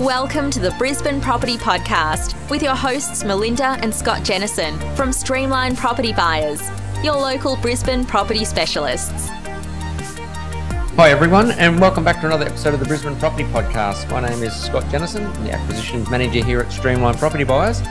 Welcome to the Brisbane Property Podcast with your hosts Melinda and Scott Jennison from Streamline Property Buyers, your local Brisbane property specialists. Hi, everyone, and welcome back to another episode of the Brisbane Property Podcast. My name is Scott Jennison, the acquisitions manager here at Streamline Property Buyers.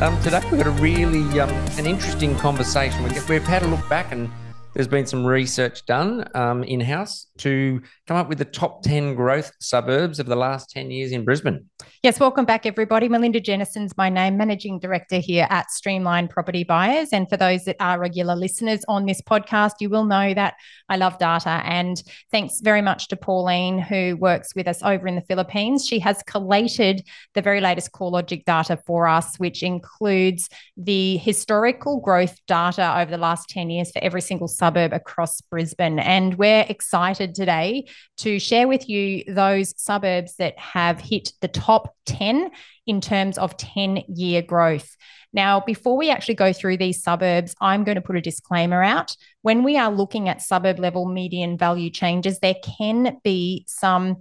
Um, today, we've got a really um, an interesting conversation. We've had a look back and there's been some research done um, in house to come up with the top 10 growth suburbs of the last 10 years in Brisbane. Yes, welcome back, everybody. Melinda Jennison's my name, Managing Director here at Streamline Property Buyers. And for those that are regular listeners on this podcast, you will know that I love data. And thanks very much to Pauline, who works with us over in the Philippines. She has collated the very latest CoreLogic data for us, which includes the historical growth data over the last 10 years for every single suburb across Brisbane. And we're excited today to share with you those suburbs that have hit the top 10 in terms of 10 year growth. Now, before we actually go through these suburbs, I'm going to put a disclaimer out. When we are looking at suburb level median value changes, there can be some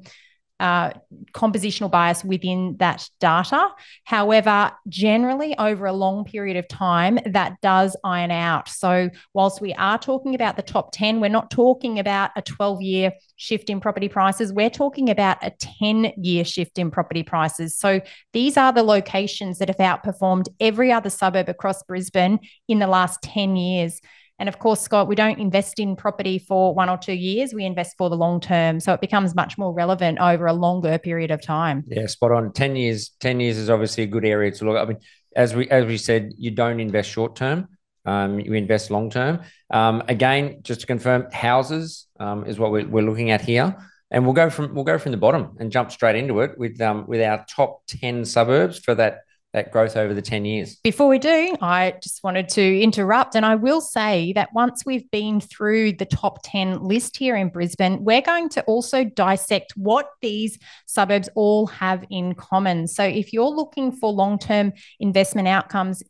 uh, compositional bias within that data. However, generally over a long period of time, that does iron out. So, whilst we are talking about the top 10, we're not talking about a 12 year shift in property prices. We're talking about a 10 year shift in property prices. So, these are the locations that have outperformed every other suburb across Brisbane in the last 10 years. And of course, Scott, we don't invest in property for one or two years. We invest for the long term. So it becomes much more relevant over a longer period of time. Yeah, spot on. 10 years, 10 years is obviously a good area to look. I mean, as we as we said, you don't invest short term. Um, you invest long term. Um, again, just to confirm, houses um, is what we're, we're looking at here, and we'll go from we'll go from the bottom and jump straight into it with um, with our top ten suburbs for that that growth over the 10 years. Before we do, I just wanted to interrupt. And I will say that once we've been through the top 10 list here in Brisbane, we're going to also dissect what these suburbs all have in common. So if you're looking for long term investment outcomes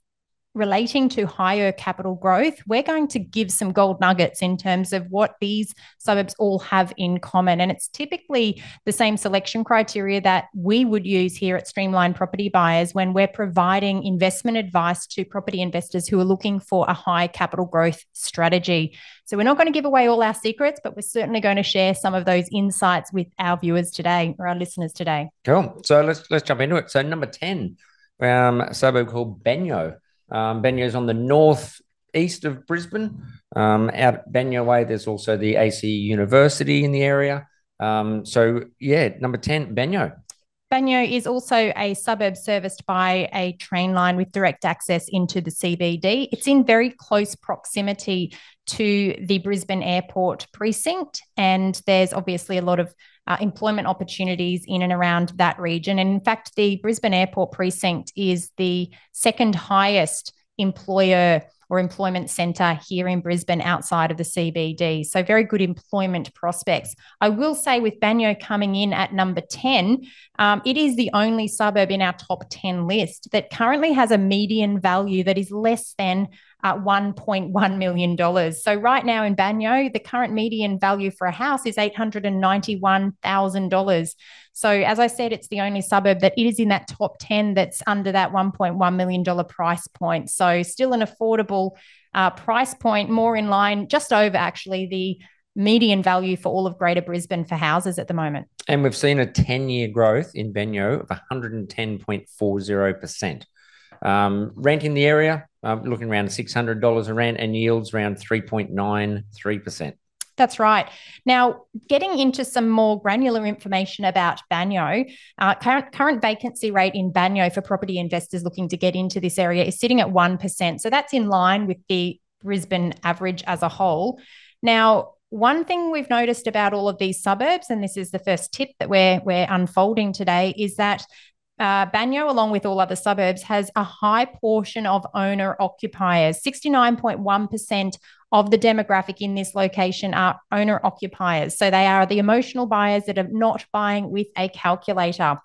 relating to higher capital growth, we're going to give some gold nuggets in terms of what these suburbs all have in common. And it's typically the same selection criteria that we would use here at Streamline Property Buyers when we're providing investment advice to property investors who are looking for a high capital growth strategy. So we're not going to give away all our secrets, but we're certainly going to share some of those insights with our viewers today or our listeners today. Cool. So let's let's jump into it. So number 10, um, suburb called Banyo. Um, is on the north east of Brisbane. Um, out Banyo Way, there's also the AC University in the area. Um, so, yeah, number 10, Banyo. Banyo is also a suburb serviced by a train line with direct access into the CBD. It's in very close proximity to the Brisbane Airport precinct, and there's obviously a lot of uh, employment opportunities in and around that region. And in fact, the Brisbane Airport precinct is the second highest employer or employment centre here in Brisbane outside of the CBD. So, very good employment prospects. I will say, with Banyo coming in at number 10, um, it is the only suburb in our top 10 list that currently has a median value that is less than at $1.1 million. So, right now in Banyo, the current median value for a house is $891,000. So, as I said, it's the only suburb that is in that top 10 that's under that $1.1 million price point. So, still an affordable uh, price point, more in line, just over actually the median value for all of Greater Brisbane for houses at the moment. And we've seen a 10 year growth in Banyo of 110.40%. Um, rent in the area, um, looking around $600 a rent and yields around 3.93%. That's right. Now, getting into some more granular information about Banyo, uh, current, current vacancy rate in Banyo for property investors looking to get into this area is sitting at 1%. So that's in line with the Brisbane average as a whole. Now, one thing we've noticed about all of these suburbs, and this is the first tip that we're, we're unfolding today, is that uh, Banyo, along with all other suburbs, has a high portion of owner occupiers. 69.1% of the demographic in this location are owner occupiers. So they are the emotional buyers that are not buying with a calculator.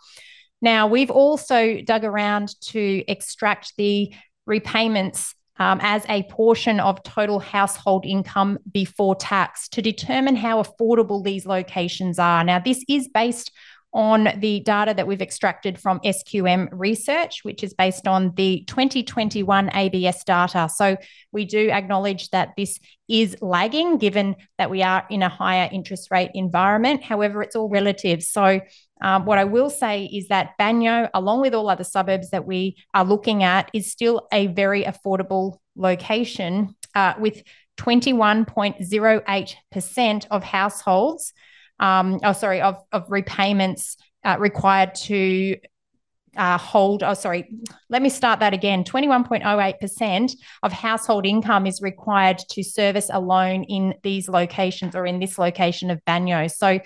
Now, we've also dug around to extract the repayments um, as a portion of total household income before tax to determine how affordable these locations are. Now, this is based on the data that we've extracted from SQM Research, which is based on the 2021 ABS data. So we do acknowledge that this is lagging given that we are in a higher interest rate environment. However, it's all relative. So um, what I will say is that Banyo, along with all other suburbs that we are looking at, is still a very affordable location uh, with 21.08% of households um, oh, sorry, of, of repayments uh, required to uh, hold, oh, sorry, let me start that again. 21.08% of household income is required to service a loan in these locations or in this location of Banyo. So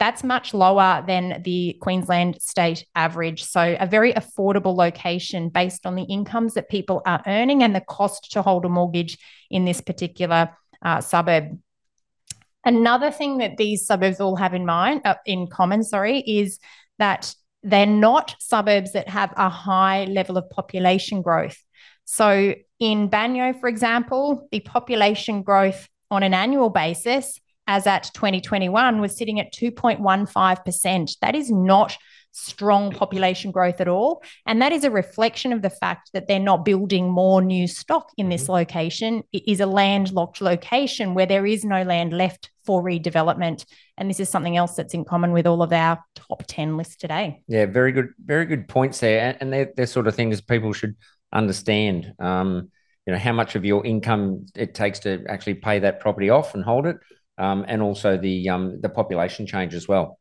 that's much lower than the Queensland state average. So, a very affordable location based on the incomes that people are earning and the cost to hold a mortgage in this particular uh, suburb. Another thing that these suburbs all have in mind, uh, in common, sorry, is that they're not suburbs that have a high level of population growth. So in Banyo, for example, the population growth on an annual basis, as at 2021, was sitting at 2.15%. That is not strong population growth at all. And that is a reflection of the fact that they're not building more new stock in this mm-hmm. location. It is a landlocked location where there is no land left for redevelopment. And this is something else that's in common with all of our top 10 lists today. Yeah, very good, very good points there. And they're, they're sort of things people should understand. Um, you know, how much of your income it takes to actually pay that property off and hold it. Um, and also the um, the population change as well.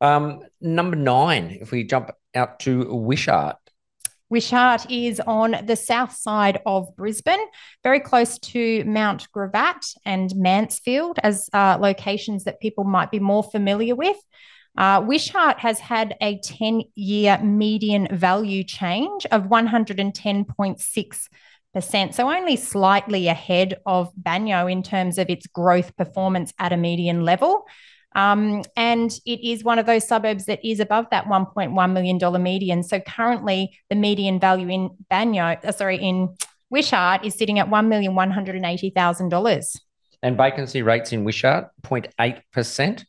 Um, number nine, if we jump out to Wishart. Wishart is on the south side of Brisbane, very close to Mount Gravatt and Mansfield as uh, locations that people might be more familiar with. Uh, Wishart has had a 10 year median value change of 110.6%, so only slightly ahead of Banyo in terms of its growth performance at a median level. Um, and it is one of those suburbs that is above that $1.1 million median. So currently, the median value in Banyo, uh, sorry, in Wishart is sitting at $1,180,000. And vacancy rates in Wishart, 0.8%.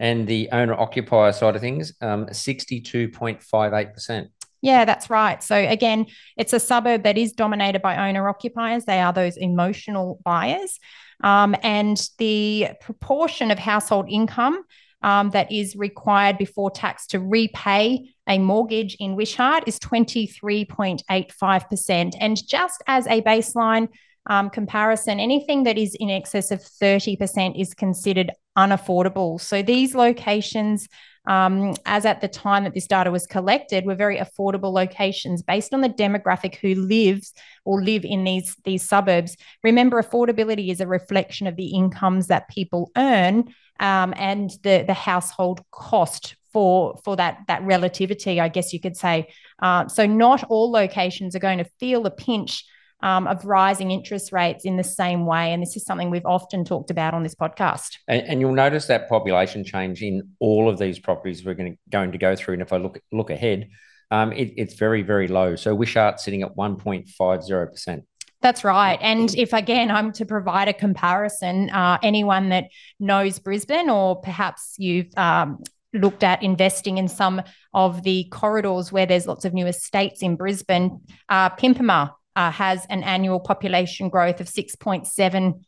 And the owner occupier side of things, um, 62.58%. Yeah, that's right. So again, it's a suburb that is dominated by owner occupiers. They are those emotional buyers. Um, and the proportion of household income um, that is required before tax to repay a mortgage in Wishart is 23.85%. And just as a baseline um, comparison, anything that is in excess of 30% is considered unaffordable. So these locations um, as at the time that this data was collected, were very affordable locations based on the demographic who lives or live in these, these suburbs. Remember, affordability is a reflection of the incomes that people earn um, and the, the household cost for for that that relativity, I guess you could say. Uh, so not all locations are going to feel the pinch um, of rising interest rates in the same way. And this is something we've often talked about on this podcast. And, and you'll notice that population change in all of these properties we're going to, going to go through. And if I look look ahead, um, it, it's very, very low. So Wishart sitting at 1.50%. That's right. And if again I'm to provide a comparison, uh, anyone that knows Brisbane or perhaps you've um, looked at investing in some of the corridors where there's lots of new estates in Brisbane, uh, Pimpama uh, has an annual population growth of 6.7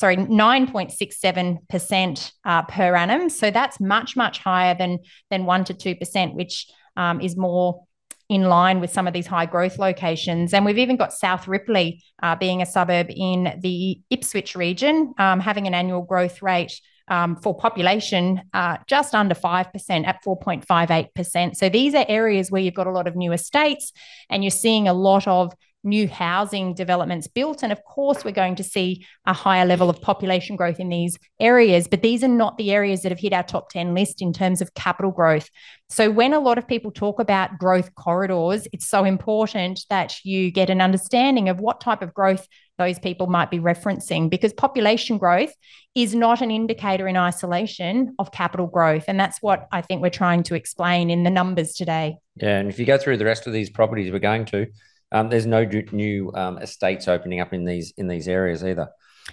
sorry 9.67% uh, per annum so that's much much higher than than 1 to 2% which um, is more in line with some of these high growth locations. And we've even got South Ripley uh, being a suburb in the Ipswich region, um, having an annual growth rate um, for population uh, just under 5% at 4.58%. So these are areas where you've got a lot of new estates and you're seeing a lot of new housing developments built. And of course, we're going to see a higher level of population growth in these areas, but these are not the areas that have hit our top 10 list in terms of capital growth. So, when a lot of people talk about growth corridors, it's so important that you get an understanding of what type of growth those people might be referencing because population growth is not an indicator in isolation of capital growth. And that's what I think we're trying to explain in the numbers today. Yeah. And if you go through the rest of these properties we're going to, um, there's no new um, estates opening up in these in these areas either.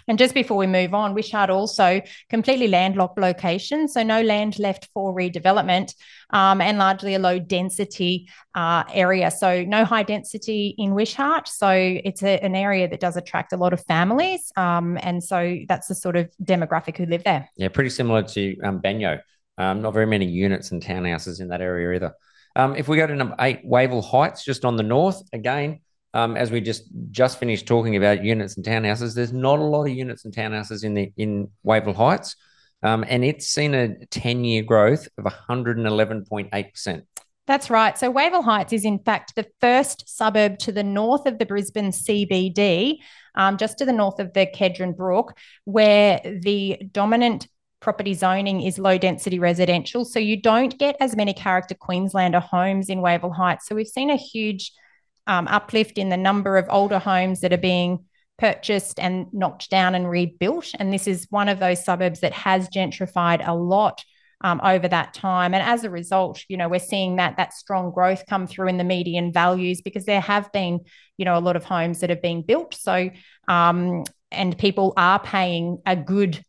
And just before we move on, Wishart also completely landlocked location, so no land left for redevelopment, um, and largely a low density uh, area. So no high density in Wishart. So it's a, an area that does attract a lot of families, um, and so that's the sort of demographic who live there. Yeah, pretty similar to um, Banyo. Um, not very many units and townhouses in that area either. Um, if we go to number eight, Wavell Heights, just on the north, again, um, as we just just finished talking about units and townhouses, there's not a lot of units and townhouses in the in Wavell Heights, um, and it's seen a 10 year growth of 111.8 percent. That's right. So Wavell Heights is in fact the first suburb to the north of the Brisbane CBD, um, just to the north of the Kedron Brook, where the dominant property zoning is low density residential. So you don't get as many character Queenslander homes in Wavell Heights. So we've seen a huge um, uplift in the number of older homes that are being purchased and knocked down and rebuilt. And this is one of those suburbs that has gentrified a lot um, over that time. And as a result, you know, we're seeing that that strong growth come through in the median values because there have been, you know, a lot of homes that have been built. So, um, and people are paying a good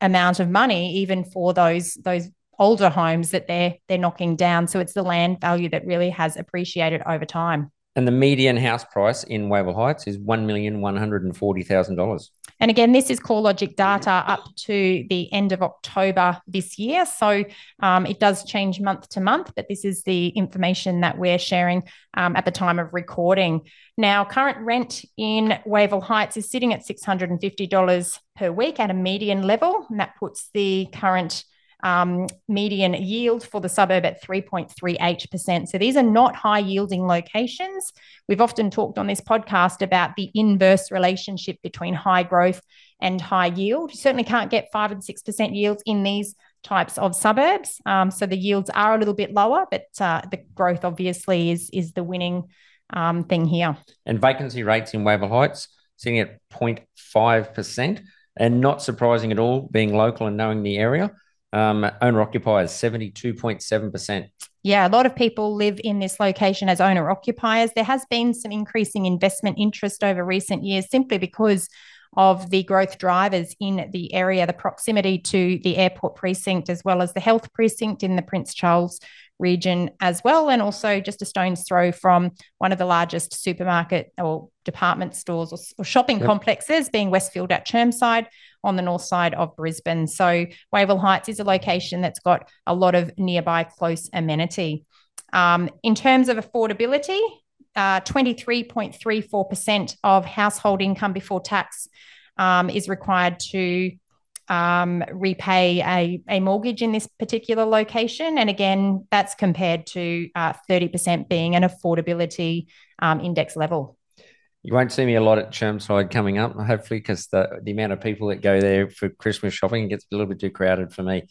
amount of money even for those those older homes that they're they're knocking down. So it's the land value that really has appreciated over time. And the median house price in Wavell Heights is one million one hundred and forty thousand dollars. And again, this is CoreLogic data up to the end of October this year. So um, it does change month to month, but this is the information that we're sharing um, at the time of recording. Now, current rent in Wavell Heights is sitting at $650 per week at a median level, and that puts the current um, median yield for the suburb at 3.38%. So these are not high yielding locations. We've often talked on this podcast about the inverse relationship between high growth and high yield. You certainly can't get 5 and 6% yields in these types of suburbs. Um, so the yields are a little bit lower, but uh, the growth obviously is, is the winning um, thing here. And vacancy rates in Wavell Heights sitting at 0.5%. And not surprising at all, being local and knowing the area um, owner occupiers 72.7%. Yeah, a lot of people live in this location as owner occupiers. There has been some increasing investment interest over recent years simply because of the growth drivers in the area, the proximity to the airport precinct, as well as the health precinct in the Prince Charles region as well, and also just a stone's throw from one of the largest supermarket or department stores or, or shopping yep. complexes, being Westfield at Chermside on the north side of Brisbane. So Wavell Heights is a location that's got a lot of nearby close amenity. Um, in terms of affordability, uh, 23.34% of household income before tax um, is required to um, repay a, a mortgage in this particular location. And again, that's compared to uh, 30% being an affordability um, index level. You won't see me a lot at Chermside coming up, hopefully, because the, the amount of people that go there for Christmas shopping gets a little bit too crowded for me.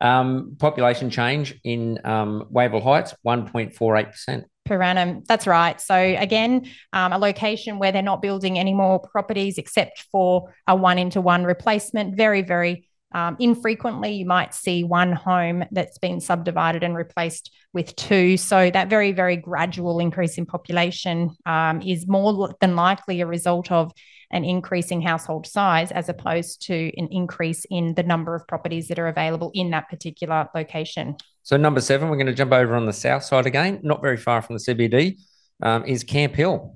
Um, population change in um, Wavell Heights, 1.48% per annum. That's right. So again, um, a location where they're not building any more properties except for a one into one replacement. Very, very um, infrequently, you might see one home that's been subdivided and replaced with two. So that very, very gradual increase in population um, is more than likely a result of an increasing household size as opposed to an increase in the number of properties that are available in that particular location. So, number seven, we're going to jump over on the south side again, not very far from the CBD, um, is Camp Hill.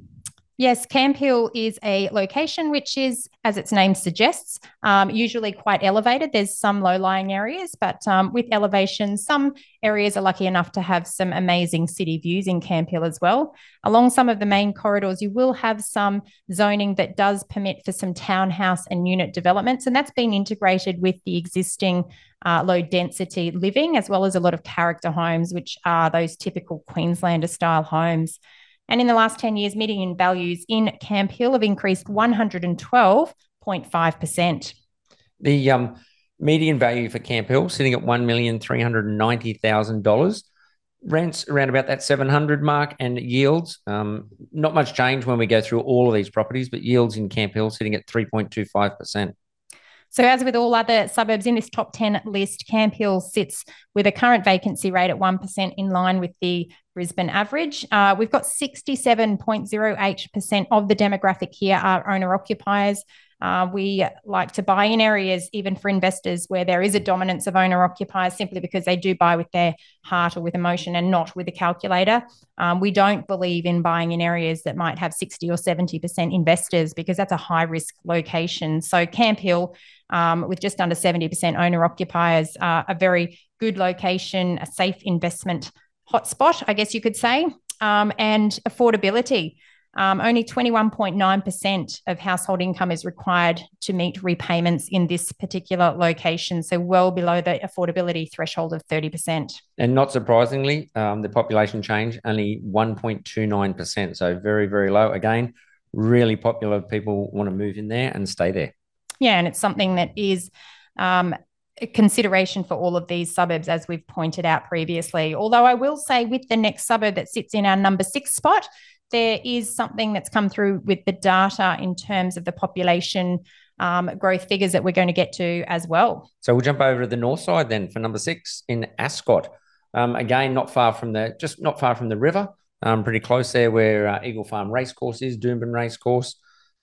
Yes, Camp Hill is a location which is, as its name suggests, um, usually quite elevated. There's some low lying areas, but um, with elevation, some areas are lucky enough to have some amazing city views in Camp Hill as well. Along some of the main corridors, you will have some zoning that does permit for some townhouse and unit developments, and that's been integrated with the existing uh, low density living, as well as a lot of character homes, which are those typical Queenslander style homes. And in the last 10 years, median values in Camp Hill have increased 112.5%. The um, median value for Camp Hill sitting at $1,390,000. Rents around about that 700 mark and yields. Um, not much change when we go through all of these properties, but yields in Camp Hill sitting at 3.25%. So, as with all other suburbs in this top 10 list, Camp Hill sits with a current vacancy rate at 1% in line with the Brisbane average. Uh, we've got 67.08% of the demographic here are owner occupiers. Uh, we like to buy in areas, even for investors, where there is a dominance of owner occupiers, simply because they do buy with their heart or with emotion and not with a calculator. Um, we don't believe in buying in areas that might have 60 or 70% investors because that's a high risk location. So, Camp Hill, um, with just under 70% owner occupiers, uh, a very good location, a safe investment hotspot, I guess you could say, um, and affordability. Um, only 21.9% of household income is required to meet repayments in this particular location, so well below the affordability threshold of 30%. And not surprisingly, um, the population change only 1.29%, so very, very low. Again, really popular. People want to move in there and stay there. Yeah, and it's something that is um, consideration for all of these suburbs, as we've pointed out previously. Although I will say, with the next suburb that sits in our number six spot, there is something that's come through with the data in terms of the population um, growth figures that we're going to get to as well. So we'll jump over to the north side then for number six in Ascot. Um, again, not far from the just not far from the river, um, pretty close there where uh, Eagle Farm Racecourse is, Doomben Racecourse,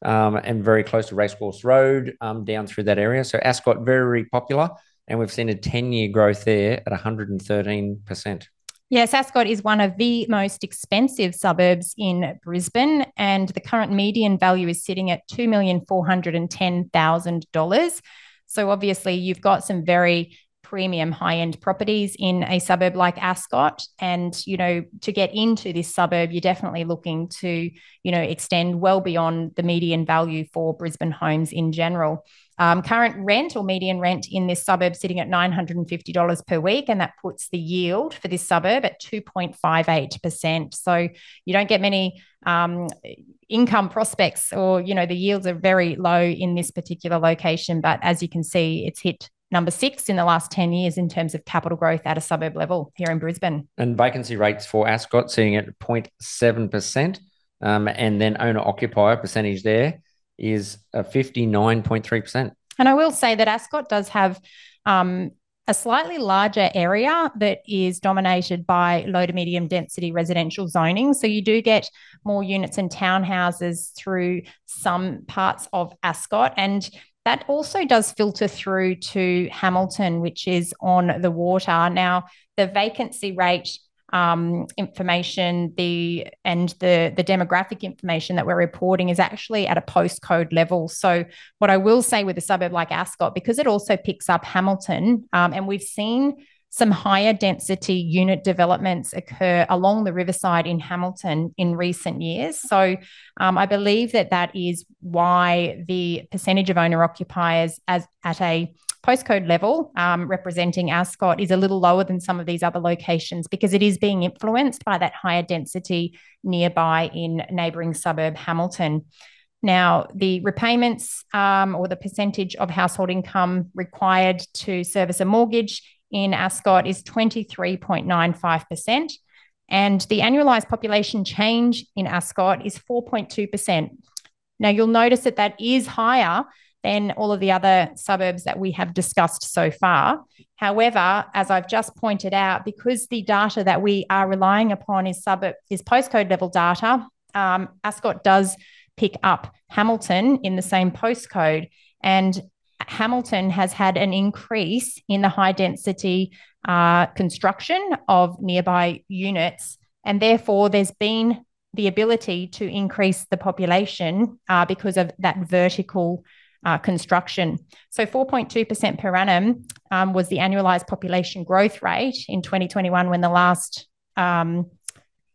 um, and very close to Racecourse Road um, down through that area. So Ascot very popular, and we've seen a ten year growth there at one hundred and thirteen percent. Yes, Ascot is one of the most expensive suburbs in Brisbane, and the current median value is sitting at $2,410,000. So, obviously, you've got some very premium high end properties in a suburb like Ascot. And, you know, to get into this suburb, you're definitely looking to, you know, extend well beyond the median value for Brisbane homes in general. Um, current rent or median rent in this suburb sitting at $950 per week, and that puts the yield for this suburb at 2.58%. So you don't get many um, income prospects, or you know the yields are very low in this particular location. But as you can see, it's hit number six in the last 10 years in terms of capital growth at a suburb level here in Brisbane. And vacancy rates for Ascot sitting at 0.7%, um, and then owner occupier percentage there is a 59.3%. And I will say that Ascot does have um, a slightly larger area that is dominated by low to medium density residential zoning. So you do get more units and townhouses through some parts of Ascot. And that also does filter through to Hamilton, which is on the water. Now, the vacancy rate um, information, the and the the demographic information that we're reporting is actually at a postcode level. So, what I will say with a suburb like Ascot, because it also picks up Hamilton, um, and we've seen some higher density unit developments occur along the riverside in Hamilton in recent years. So um, I believe that that is why the percentage of owner occupiers as at a postcode level um, representing Ascot is a little lower than some of these other locations because it is being influenced by that higher density nearby in neighbouring suburb Hamilton. Now, the repayments um, or the percentage of household income required to service a mortgage in Ascot is 23.95%. And the annualised population change in Ascot is 4.2%. Now, you'll notice that that is higher than all of the other suburbs that we have discussed so far. However, as I've just pointed out, because the data that we are relying upon is suburb is postcode level data, um, Ascot does pick up Hamilton in the same postcode, and Hamilton has had an increase in the high density uh, construction of nearby units, and therefore there's been the ability to increase the population uh, because of that vertical uh, construction. So 4.2% per annum um, was the annualized population growth rate in 2021 when the last um,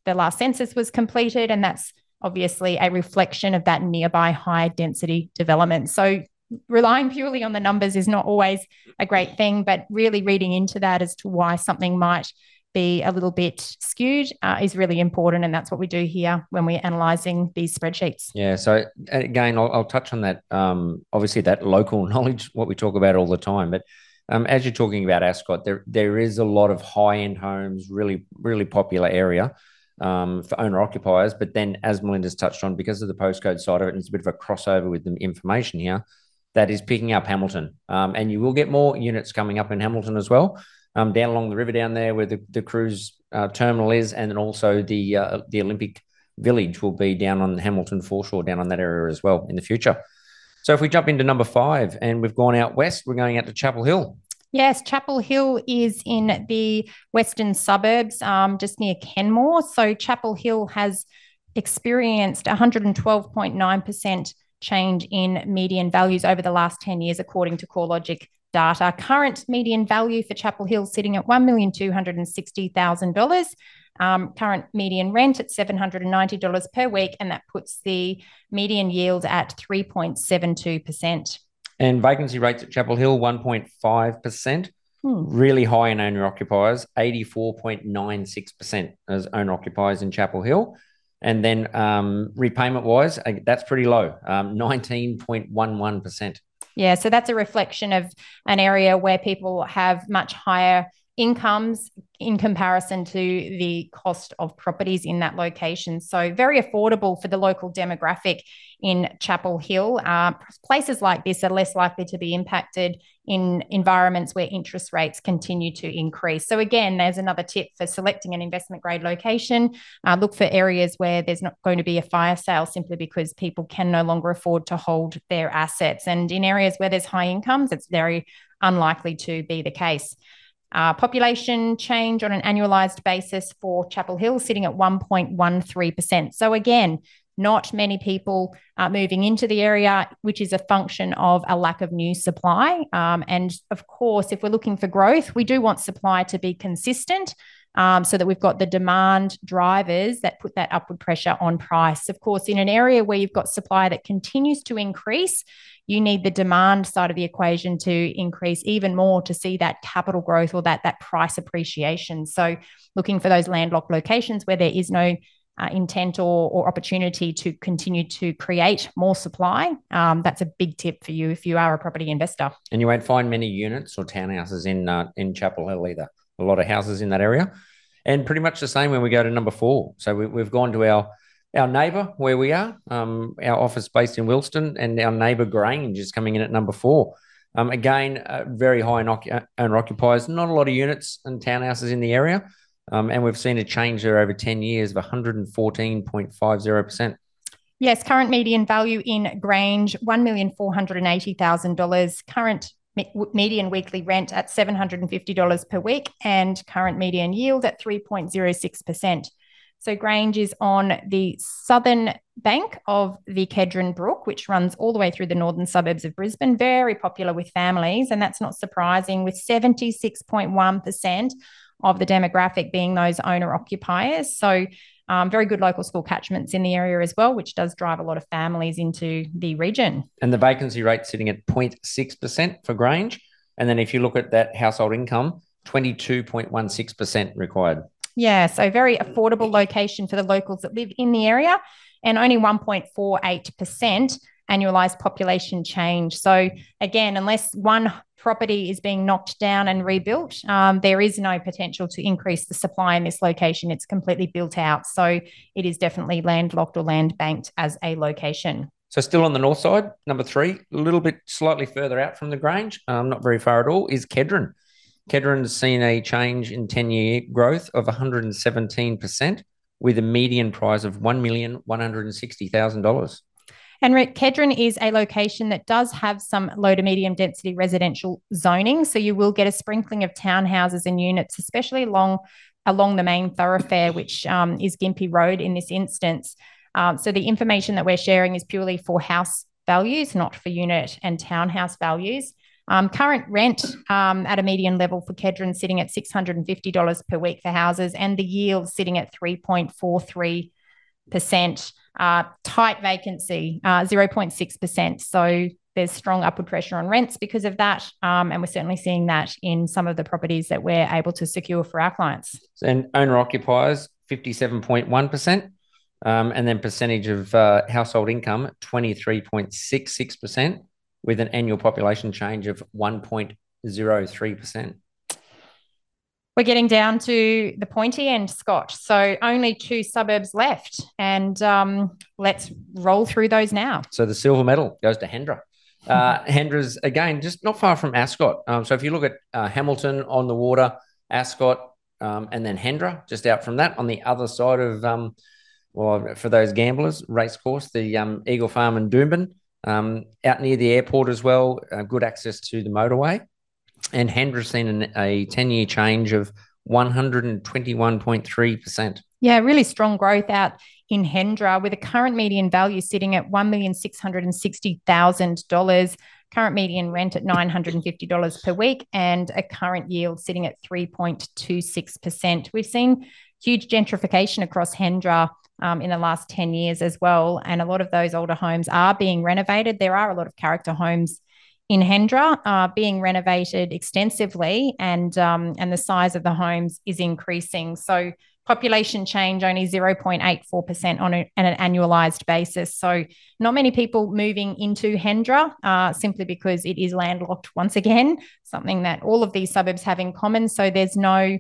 the last census was completed, and that's obviously a reflection of that nearby high density development. So relying purely on the numbers is not always a great thing, but really reading into that as to why something might be a little bit skewed uh, is really important. And that's what we do here when we're analysing these spreadsheets. Yeah. So, again, I'll, I'll touch on that. Um, obviously, that local knowledge, what we talk about all the time. But um, as you're talking about Ascot, there there is a lot of high end homes, really, really popular area. Um, for owner occupiers, but then as Melinda's touched on, because of the postcode side of it, and it's a bit of a crossover with the information here, that is picking up Hamilton. Um, and you will get more units coming up in Hamilton as well um, down along the river down there where the, the cruise uh, terminal is, and then also the uh, the Olympic Village will be down on Hamilton foreshore, down on that area as well in the future. So if we jump into number five and we've gone out west, we're going out to Chapel Hill. Yes, Chapel Hill is in the western suburbs, um, just near Kenmore. So Chapel Hill has experienced 112.9% change in median values over the last 10 years, according to CoreLogic data. Current median value for Chapel Hill sitting at $1,260,000. Um, current median rent at $790 per week, and that puts the median yield at 3.72%. And vacancy rates at Chapel Hill, 1.5%. Hmm. Really high in owner occupiers, 84.96% as owner occupiers in Chapel Hill. And then um, repayment wise, uh, that's pretty low, um, 19.11%. Yeah, so that's a reflection of an area where people have much higher incomes in comparison to the cost of properties in that location. So, very affordable for the local demographic in Chapel Hill. Uh, places like this are less likely to be impacted in environments where interest rates continue to increase. So, again, there's another tip for selecting an investment grade location. Uh, look for areas where there's not going to be a fire sale simply because people can no longer afford to hold their assets. And in areas where there's high incomes, it's very unlikely to be the case. Uh, population change on an annualized basis for Chapel Hill sitting at 1.13%. So, again, not many people are moving into the area, which is a function of a lack of new supply. Um, and of course, if we're looking for growth, we do want supply to be consistent um, so that we've got the demand drivers that put that upward pressure on price. Of course, in an area where you've got supply that continues to increase, you need the demand side of the equation to increase even more to see that capital growth or that that price appreciation. So, looking for those landlocked locations where there is no uh, intent or, or, opportunity to continue to create more supply. Um, that's a big tip for you if you are a property investor. And you won't find many units or townhouses in uh, in Chapel Hill either. A lot of houses in that area, and pretty much the same when we go to number four. So we, have gone to our our neighbour where we are, um, our office based in Wilston, and our neighbour Grange is coming in at number four. Um, again, uh, very high in occu- owner occupiers, not a lot of units and townhouses in the area. Um, and we've seen a change there over 10 years of 114.50%. Yes, current median value in Grange, $1,480,000. Current median weekly rent at $750 per week and current median yield at 3.06%. So Grange is on the southern bank of the Kedron Brook, which runs all the way through the northern suburbs of Brisbane, very popular with families. And that's not surprising, with 76.1% of the demographic being those owner occupiers. So um, very good local school catchments in the area as well, which does drive a lot of families into the region. And the vacancy rate sitting at 0.6% for Grange. And then if you look at that household income, 22.16% required. Yeah, so very affordable location for the locals that live in the area and only 1.48% annualized population change. So, again, unless one property is being knocked down and rebuilt, um, there is no potential to increase the supply in this location. It's completely built out. So, it is definitely landlocked or land banked as a location. So, still on the north side, number three, a little bit slightly further out from the Grange, um, not very far at all, is Kedron. Kedron's seen a change in 10 year growth of 117% with a median price of $1,160,000. And Kedron is a location that does have some low to medium density residential zoning. So you will get a sprinkling of townhouses and units, especially along along the main thoroughfare, which um, is Gympie Road in this instance. Um, so the information that we're sharing is purely for house values, not for unit and townhouse values. Um, current rent um, at a median level for Kedron sitting at $650 per week for houses, and the yield sitting at 3.43%. Uh, tight vacancy, uh, 0.6%. So there's strong upward pressure on rents because of that. Um, and we're certainly seeing that in some of the properties that we're able to secure for our clients. And owner occupiers, 57.1%. Um, and then percentage of uh, household income, 23.66% with an annual population change of 1.03%. We're getting down to the pointy end, Scott. So only two suburbs left. And um, let's roll through those now. So the silver medal goes to Hendra. Uh, Hendra's, again, just not far from Ascot. Um, so if you look at uh, Hamilton on the water, Ascot, um, and then Hendra, just out from that on the other side of, um, well, for those gamblers, racecourse, the um, Eagle Farm and Doomben Um, out near the airport as well, uh, good access to the motorway. And Hendra's seen a 10 year change of 121.3%. Yeah, really strong growth out in Hendra with a current median value sitting at $1,660,000, current median rent at $950 per week, and a current yield sitting at 3.26%. We've seen huge gentrification across Hendra um, in the last 10 years as well. And a lot of those older homes are being renovated. There are a lot of character homes in Hendra uh, being renovated extensively, and um, and the size of the homes is increasing. So population change only 0.84% on, a, an annualized basis. So not many people moving into Hendra uh, simply because it is landlocked once again, something that all of these suburbs have in common. So there's no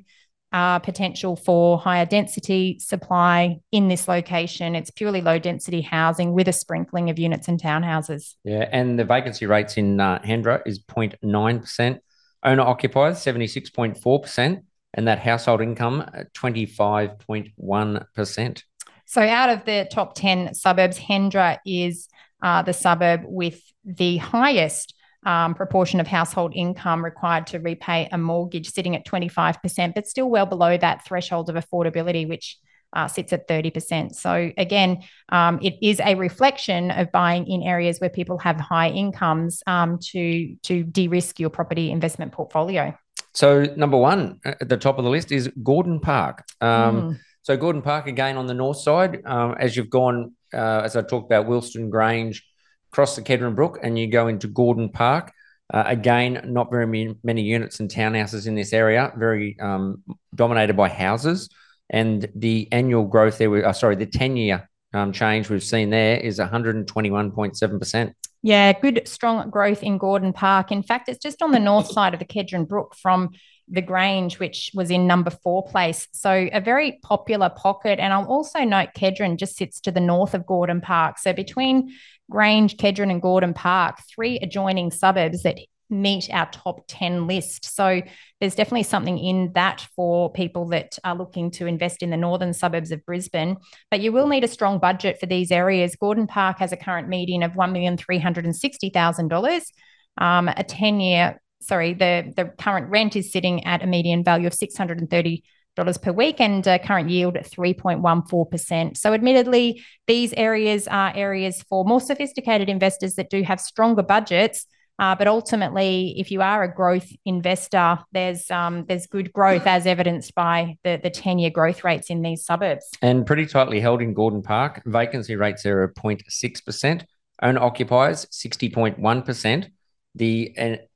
uh, potential for higher density supply in this location. It's purely low density housing with a sprinkling of units and townhouses. Yeah, and the vacancy rates in uh, Hendra is 0.9%. Owner occupiers, 76.4%, and that household income, 25.1%. So out of the top 10 suburbs, Hendra is uh, the suburb with the highest um, proportion of household income required to repay a mortgage, sitting at 25%, but still well below that threshold of affordability, which uh, sits at 30%. So, again, um, it is a reflection of buying in areas where people have high incomes um, to, to de risk your property investment portfolio. So, number one at the top of the list is Gordon Park. Um, mm. So, Gordon Park, again, on the north side, um, as you've gone, uh, as I talked about, Wilston Grange, cross the Kedron Brook and you go into Gordon Park. Uh, again, not very many, units and townhouses in this area, very um, dominated by houses. And the annual growth there, uh, sorry, the 10 year um, change we've seen there is 121.7%. Yeah, good, strong growth in Gordon Park. In fact, it's just on the north side of the Kedron Brook from the Grange, which was in number four place. So a very popular pocket. And I'll also note Kedron just sits to the north of Gordon Park. So between Grange, Kedron, and Gordon Park, three adjoining suburbs that meet our top 10 list. So there's definitely something in that for people that are looking to invest in the northern suburbs of Brisbane. But you will need a strong budget for these areas. Gordon Park has a current median of $1,360,000. Um, a 10 year, sorry, the, the current rent is sitting at a median value of 630 dollars per week and a current yield at 3.14%. So admittedly, these areas are areas for more sophisticated investors that do have stronger budgets. Uh, but ultimately, if you are a growth investor, there's um, there's good growth as evidenced by the the ten year growth rates in these suburbs. And pretty tightly held in Gordon Park. Vacancy rates are 0.6 percent. Owner occupiers 60.1 percent. The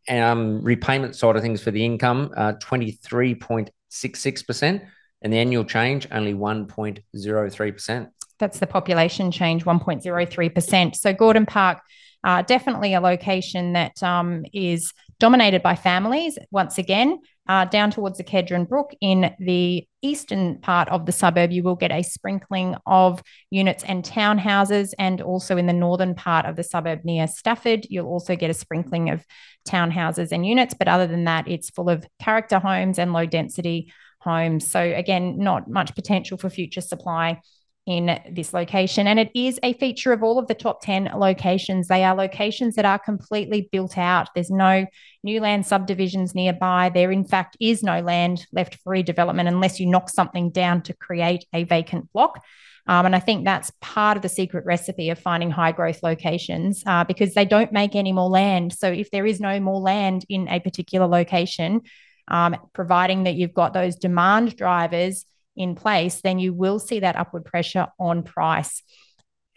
um, repayment side of things for the income, uh, 23.8 0.66%, and the annual change only 1.03%. That's the population change, 1.03%. So Gordon Park, uh, definitely a location that um, is dominated by families. Once again, uh, down towards the Kedron Brook in the eastern part of the suburb, you will get a sprinkling of units and townhouses. And also in the northern part of the suburb near Stafford, you'll also get a sprinkling of townhouses and units. But other than that, it's full of character homes and low density homes. So, again, not much potential for future supply in this location. And it is a feature of all of the top 10 locations. They are locations that are completely built out. There's no new land subdivisions nearby. There, in fact, is no land left for redevelopment unless you knock something down to create a vacant block. Um, and I think that's part of the secret recipe of finding high growth locations uh, because they don't make any more land. So if there is no more land in a particular location, um, providing that you've got those demand drivers in place, then you will see that upward pressure on price.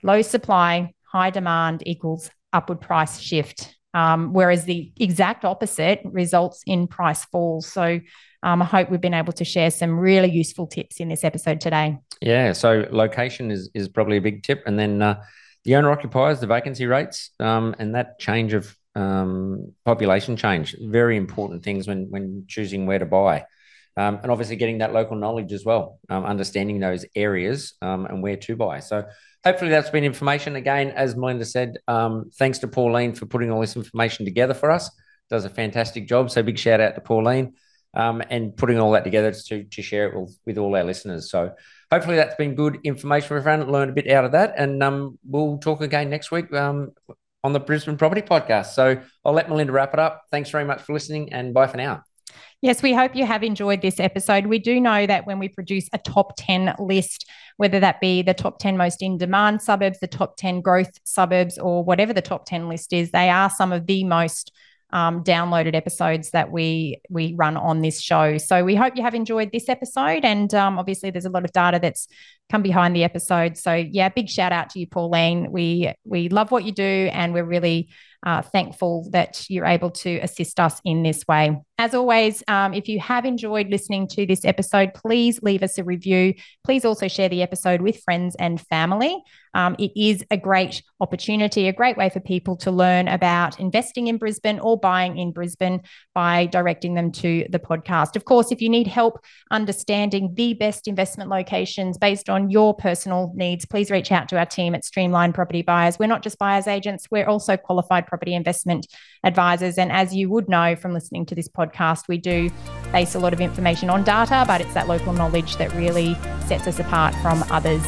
Low supply, high demand equals upward price shift. Um, whereas the exact opposite results in price falls. So um, I hope we've been able to share some really useful tips in this episode today. Yeah. So location is is probably a big tip, and then uh, the owner occupiers, the vacancy rates, um, and that change of um, population change. Very important things when when choosing where to buy. Um, and obviously getting that local knowledge as well, um, understanding those areas um, and where to buy. So hopefully that's been information. Again, as Melinda said, um, thanks to Pauline for putting all this information together for us. Does a fantastic job. So big shout out to Pauline um, and putting all that together to, to share it with, with all our listeners. So hopefully that's been good information for everyone. Learn a bit out of that, and um, we'll talk again next week on the Brisbane Property Podcast. So I'll let Melinda wrap it up. Thanks very much for listening and bye for now. Yes, we hope you have enjoyed this episode. We do know that when we produce a top 10 list, whether that be the top 10 most in demand suburbs, the top 10 growth suburbs, or whatever the top 10 list is, they are some of the most um, downloaded episodes that we we run on this show. So we hope you have enjoyed this episode, and um, obviously there's a lot of data that's come behind the episode. So yeah, big shout out to you, Pauline. We we love what you do, and we're really uh, thankful that you're able to assist us in this way. As always, um, if you have enjoyed listening to this episode, please leave us a review. Please also share the episode with friends and family. Um, it is a great opportunity, a great way for people to learn about investing in Brisbane or buying in Brisbane by directing them to the podcast. Of course, if you need help understanding the best investment locations based on your personal needs, please reach out to our team at Streamline Property Buyers. We're not just buyers agents, we're also qualified property investment advisors. And as you would know from listening to this podcast, we do base a lot of information on data, but it's that local knowledge that really sets us apart from others.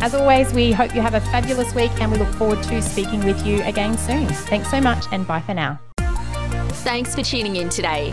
As always, we hope you have a fabulous week and we look forward to speaking with you again soon. Thanks so much and bye for now. Thanks for tuning in today.